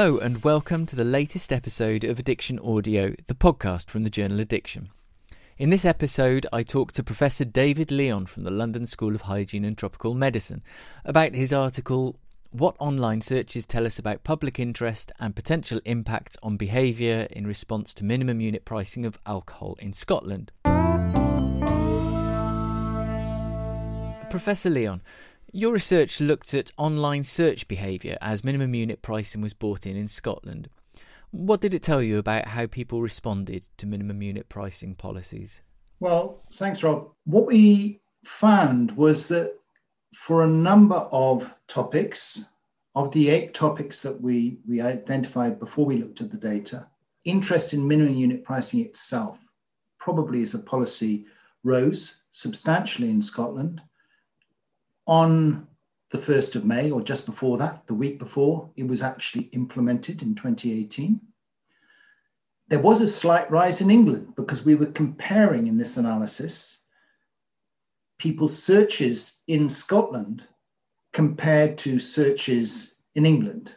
Hello, and welcome to the latest episode of Addiction Audio, the podcast from the journal Addiction. In this episode, I talk to Professor David Leon from the London School of Hygiene and Tropical Medicine about his article, What Online Searches Tell Us About Public Interest and Potential Impact on Behaviour in Response to Minimum Unit Pricing of Alcohol in Scotland. Professor Leon, your research looked at online search behaviour as minimum unit pricing was brought in in Scotland. What did it tell you about how people responded to minimum unit pricing policies? Well, thanks, Rob. What we found was that for a number of topics, of the eight topics that we, we identified before we looked at the data, interest in minimum unit pricing itself, probably as a policy, rose substantially in Scotland on the 1st of May, or just before that, the week before, it was actually implemented in 2018. There was a slight rise in England because we were comparing in this analysis people's searches in Scotland compared to searches in England.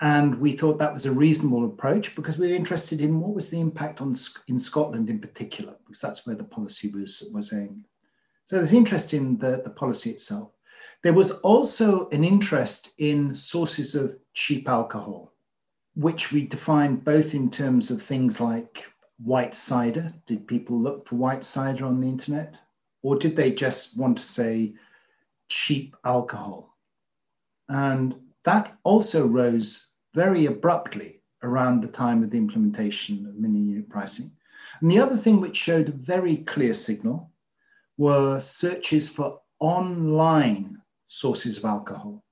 And we thought that was a reasonable approach because we were interested in what was the impact on in Scotland in particular, because that's where the policy was, was aimed. So there's interest in the, the policy itself. There was also an interest in sources of cheap alcohol, which we defined both in terms of things like white cider. Did people look for white cider on the internet? Or did they just want to say cheap alcohol? And that also rose very abruptly around the time of the implementation of minimum unit pricing. And the other thing which showed a very clear signal were searches for online sources of alcohol.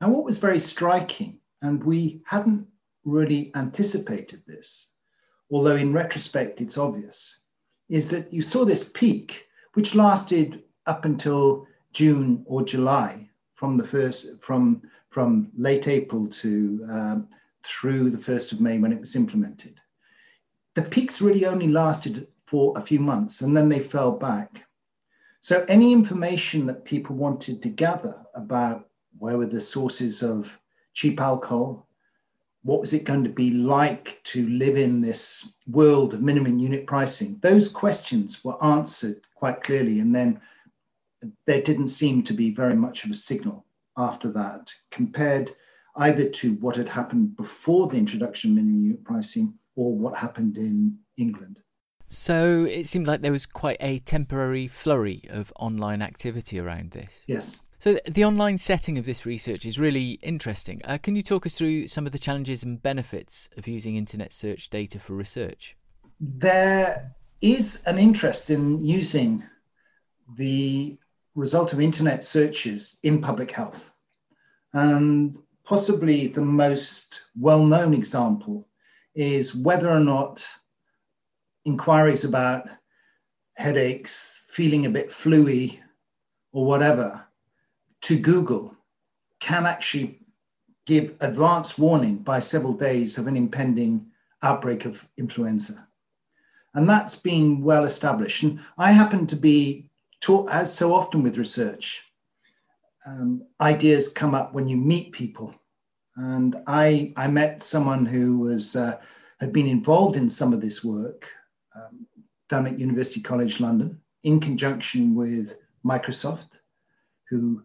Now, what was very striking, and we hadn't really anticipated this, although in retrospect it's obvious, is that you saw this peak, which lasted up until June or July, from the first from from late April to um, through the first of May when it was implemented. The peaks really only lasted for a few months, and then they fell back. So, any information that people wanted to gather about where were the sources of cheap alcohol, what was it going to be like to live in this world of minimum unit pricing, those questions were answered quite clearly. And then there didn't seem to be very much of a signal after that, compared either to what had happened before the introduction of minimum unit pricing or what happened in England. So it seemed like there was quite a temporary flurry of online activity around this. Yes. So the online setting of this research is really interesting. Uh, can you talk us through some of the challenges and benefits of using internet search data for research? There is an interest in using the result of internet searches in public health. And possibly the most well known example is whether or not inquiries about headaches, feeling a bit fluey, or whatever to Google can actually give advance warning by several days of an impending outbreak of influenza. And that's been well established. And I happen to be taught, as so often with research, um, ideas come up when you meet people. And I, I met someone who was, uh, had been involved in some of this work um, done at University College London in conjunction with Microsoft, who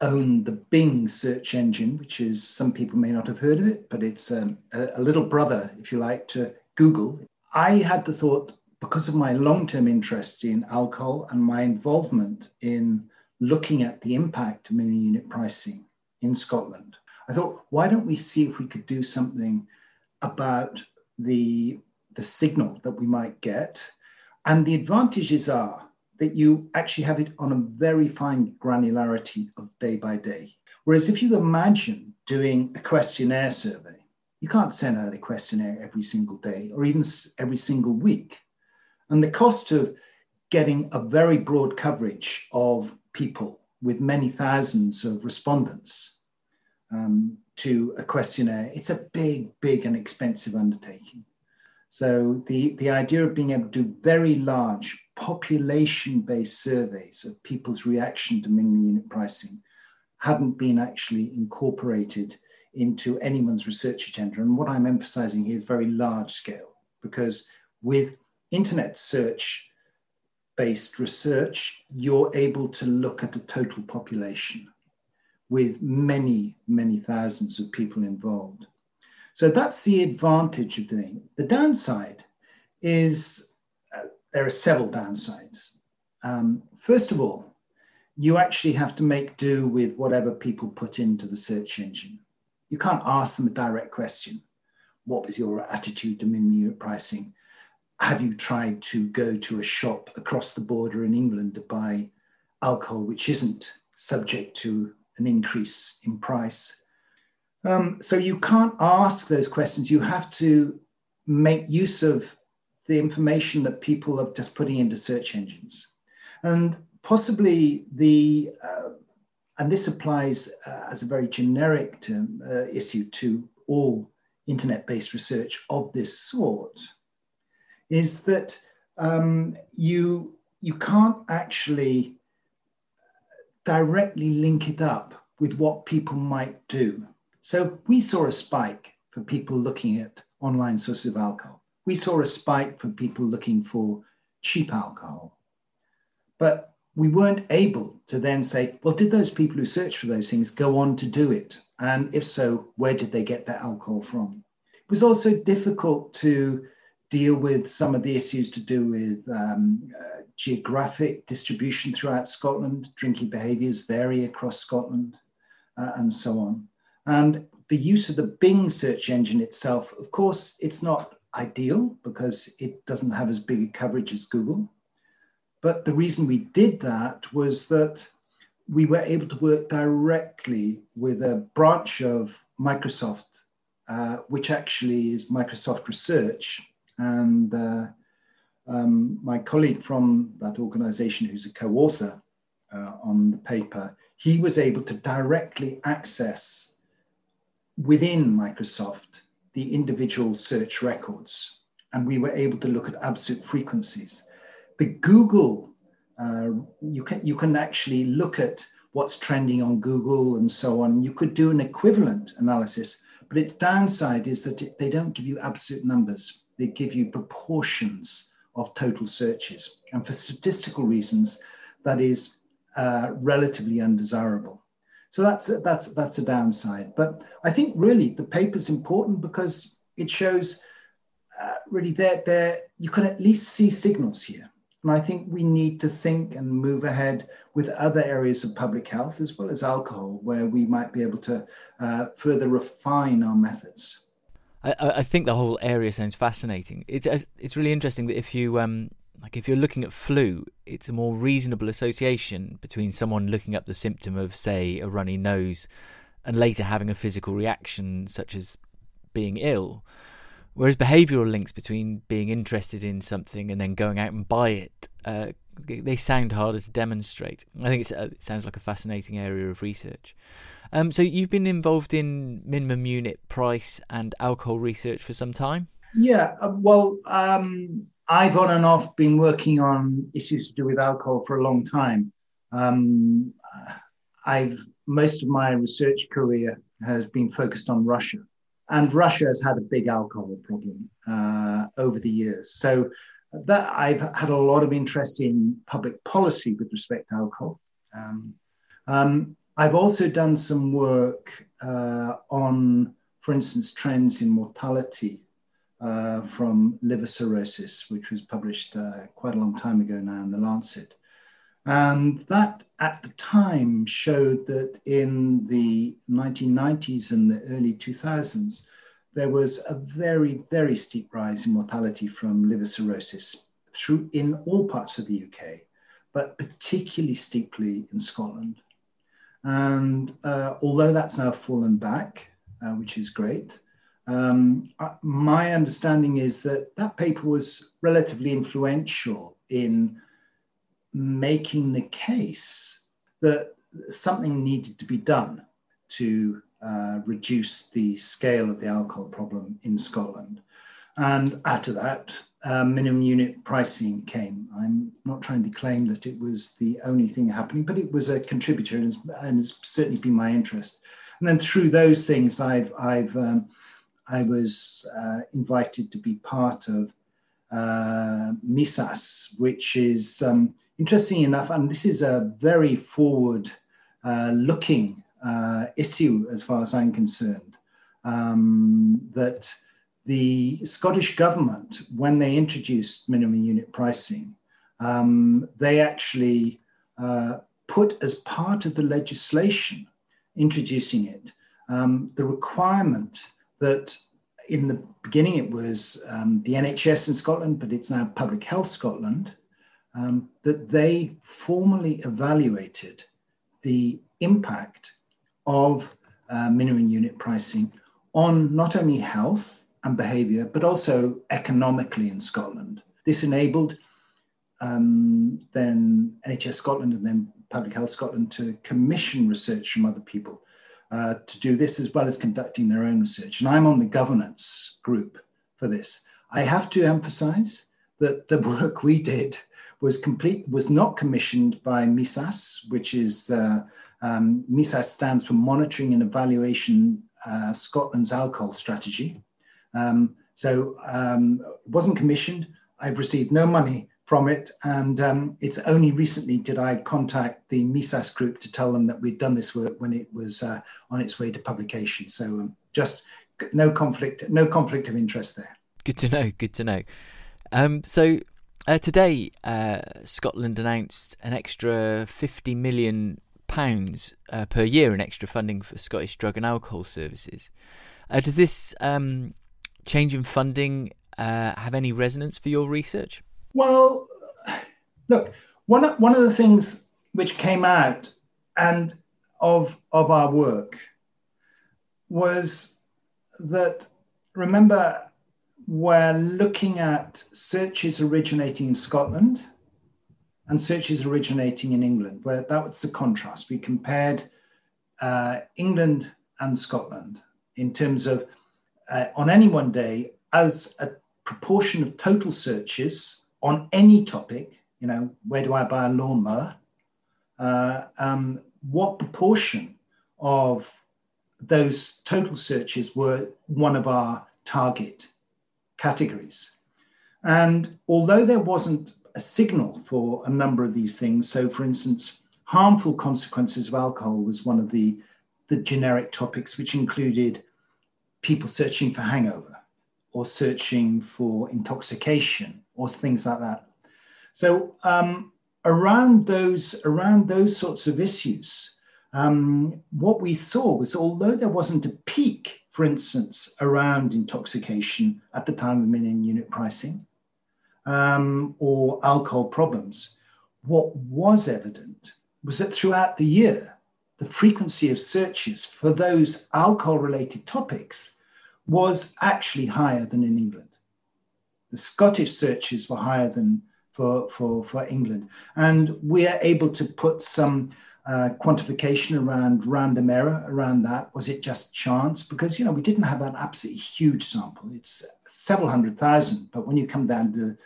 own the Bing search engine, which is some people may not have heard of it, but it's um, a, a little brother, if you like, to Google. I had the thought, because of my long term interest in alcohol and my involvement in looking at the impact of minimum unit pricing in Scotland, I thought, why don't we see if we could do something about the the signal that we might get. And the advantages are that you actually have it on a very fine granularity of day by day. Whereas if you imagine doing a questionnaire survey, you can't send out a questionnaire every single day or even every single week. And the cost of getting a very broad coverage of people with many thousands of respondents um, to a questionnaire, it's a big, big and expensive undertaking. So the, the idea of being able to do very large population-based surveys of people's reaction to minimum unit pricing hadn't been actually incorporated into anyone's research agenda. And what I'm emphasizing here is very large scale, because with internet search based research, you're able to look at a total population with many, many thousands of people involved. So that's the advantage of doing. The downside is uh, there are several downsides. Um, first of all, you actually have to make do with whatever people put into the search engine. You can't ask them a direct question. What was your attitude to minimum unit pricing? Have you tried to go to a shop across the border in England to buy alcohol which isn't subject to an increase in price? Um, so you can't ask those questions. You have to make use of the information that people are just putting into search engines. And possibly the, uh, and this applies uh, as a very generic term, uh, issue to all internet based research of this sort, is that um, you, you can't actually directly link it up with what people might do. So we saw a spike for people looking at online sources of alcohol. We saw a spike for people looking for cheap alcohol. But we weren't able to then say, well, did those people who searched for those things go on to do it? And if so, where did they get that alcohol from? It was also difficult to deal with some of the issues to do with um, uh, geographic distribution throughout Scotland. Drinking behaviours vary across Scotland uh, and so on. And the use of the Bing search engine itself, of course, it's not ideal because it doesn't have as big a coverage as Google. But the reason we did that was that we were able to work directly with a branch of Microsoft, uh, which actually is Microsoft Research. And uh, um, my colleague from that organization, who's a co author uh, on the paper, he was able to directly access within Microsoft the individual search records. And we were able to look at absolute frequencies. The Google, uh, you, can, you can actually look at what's trending on Google and so on. You could do an equivalent analysis, but its downside is that it, they don't give you absolute numbers. They give you proportions of total searches. And for statistical reasons, that is uh, relatively undesirable. So that's a, that's that's a downside. But I think really the paper's important because it shows uh, really that there you can at least see signals here. And I think we need to think and move ahead with other areas of public health as well as alcohol, where we might be able to uh, further refine our methods. I, I, think the whole area sounds fascinating. It's it's really interesting that if you um, like if you're looking at flu, it's a more reasonable association between someone looking up the symptom of, say, a runny nose and later having a physical reaction such as being ill. Whereas behavioural links between being interested in something and then going out and buy it, uh, they sound harder to demonstrate. I think uh, it sounds like a fascinating area of research. Um, so you've been involved in minimum unit price and alcohol research for some time. Yeah, uh, well, um, I've on and off been working on issues to do with alcohol for a long time. Um, I've most of my research career has been focused on Russia, and Russia has had a big alcohol problem uh, over the years. So that I've had a lot of interest in public policy with respect to alcohol. Um, um, I've also done some work uh, on, for instance, trends in mortality uh, from liver cirrhosis, which was published uh, quite a long time ago now in the Lancet. And that at the time showed that in the 1990s and the early 2000s, there was a very, very steep rise in mortality from liver cirrhosis through in all parts of the UK, but particularly steeply in Scotland. And uh, although that's now fallen back, uh, which is great, um, my understanding is that that paper was relatively influential in making the case that something needed to be done to uh, reduce the scale of the alcohol problem in Scotland. And after that, uh, minimum unit pricing came. I'm not trying to claim that it was the only thing happening, but it was a contributor and it's, and it's certainly been my interest. And then through those things, I've, I've, um, I was uh, invited to be part of uh, MESAS, which is um, interesting enough, and this is a very forward uh, looking uh, issue as far as I'm concerned, um, that the Scottish government, when they introduced minimum unit pricing, um, they actually uh, put as part of the legislation introducing it um, the requirement that in the beginning it was um, the NHS in Scotland, but it's now Public Health Scotland, um, that they formally evaluated the impact of uh, minimum unit pricing on not only health and behaviour, but also economically in Scotland. This enabled um, then NHS Scotland and then Public Health Scotland to commission research from other people uh, to do this as well as conducting their own research. And I'm on the governance group for this. I have to emphasize that the work we did was complete was not commissioned by MESAS, which is uh, um, MESAS stands for Monitoring and Evaluation uh, Scotland's Alcohol Strategy. Um, so um, it wasn't commissioned. I've received no money from it. And um, it's only recently did I contact the MESAS group to tell them that we'd done this work when it was uh, on its way to publication. So um, just no conflict, no conflict of interest there. Good to know. Good to know. Um, so uh, today, uh, Scotland announced an extra 50 million pounds uh, per year in extra funding for Scottish drug and alcohol services. Uh, does this um, change in funding uh, have any resonance for your research? Well, look, one of, one of the things which came out and of of our work was that remember we're looking at searches originating in Scotland and searches originating in England, where that was the contrast. We compared uh, England and Scotland in terms of uh, on any one day as a proportion of total searches on any topic, you know, where do I buy a lawnmower? Uh, um, what proportion of those total searches were one of our target categories? And although there wasn't a signal for a number of these things, so for instance, harmful consequences of alcohol was one of the, the generic topics, which included people searching for hangover or searching for intoxication or things like that. So um, around those around those sorts of issues, um, what we saw was although there wasn't a peak, for instance, around intoxication at the time of minimum unit pricing um, or alcohol problems, what was evident was that throughout the year, the frequency of searches for those alcohol related topics was actually higher than in England. The Scottish searches were higher than for, for, for England. And we are able to put some uh, quantification around random error around that. Was it just chance? Because, you know, we didn't have an absolutely huge sample. It's several hundred thousand. But when you come down to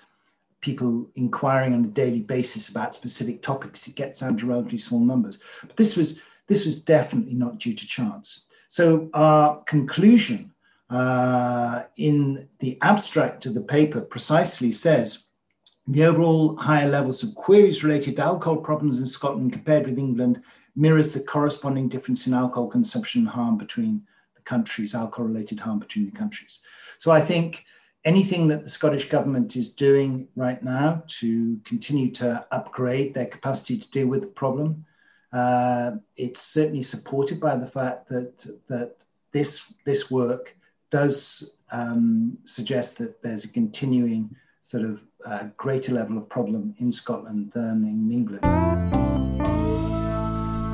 people inquiring on a daily basis about specific topics, it gets down to relatively small numbers. But this was, this was definitely not due to chance. So our conclusion uh, in the abstract of the paper precisely says the overall higher levels of queries related to alcohol problems in Scotland compared with England mirrors the corresponding difference in alcohol consumption harm between the countries, alcohol related harm between the countries. So I think anything that the Scottish government is doing right now to continue to upgrade their capacity to deal with the problem, uh, it's certainly supported by the fact that, that this, this work does um, suggest that there's a continuing sort of uh, greater level of problem in Scotland than in England.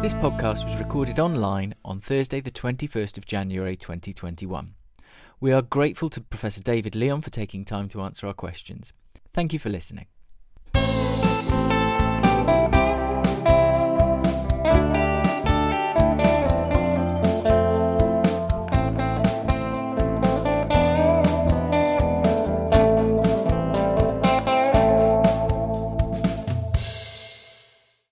This podcast was recorded online on Thursday, the 21st of January 2021. We are grateful to Professor David Leon for taking time to answer our questions. Thank you for listening.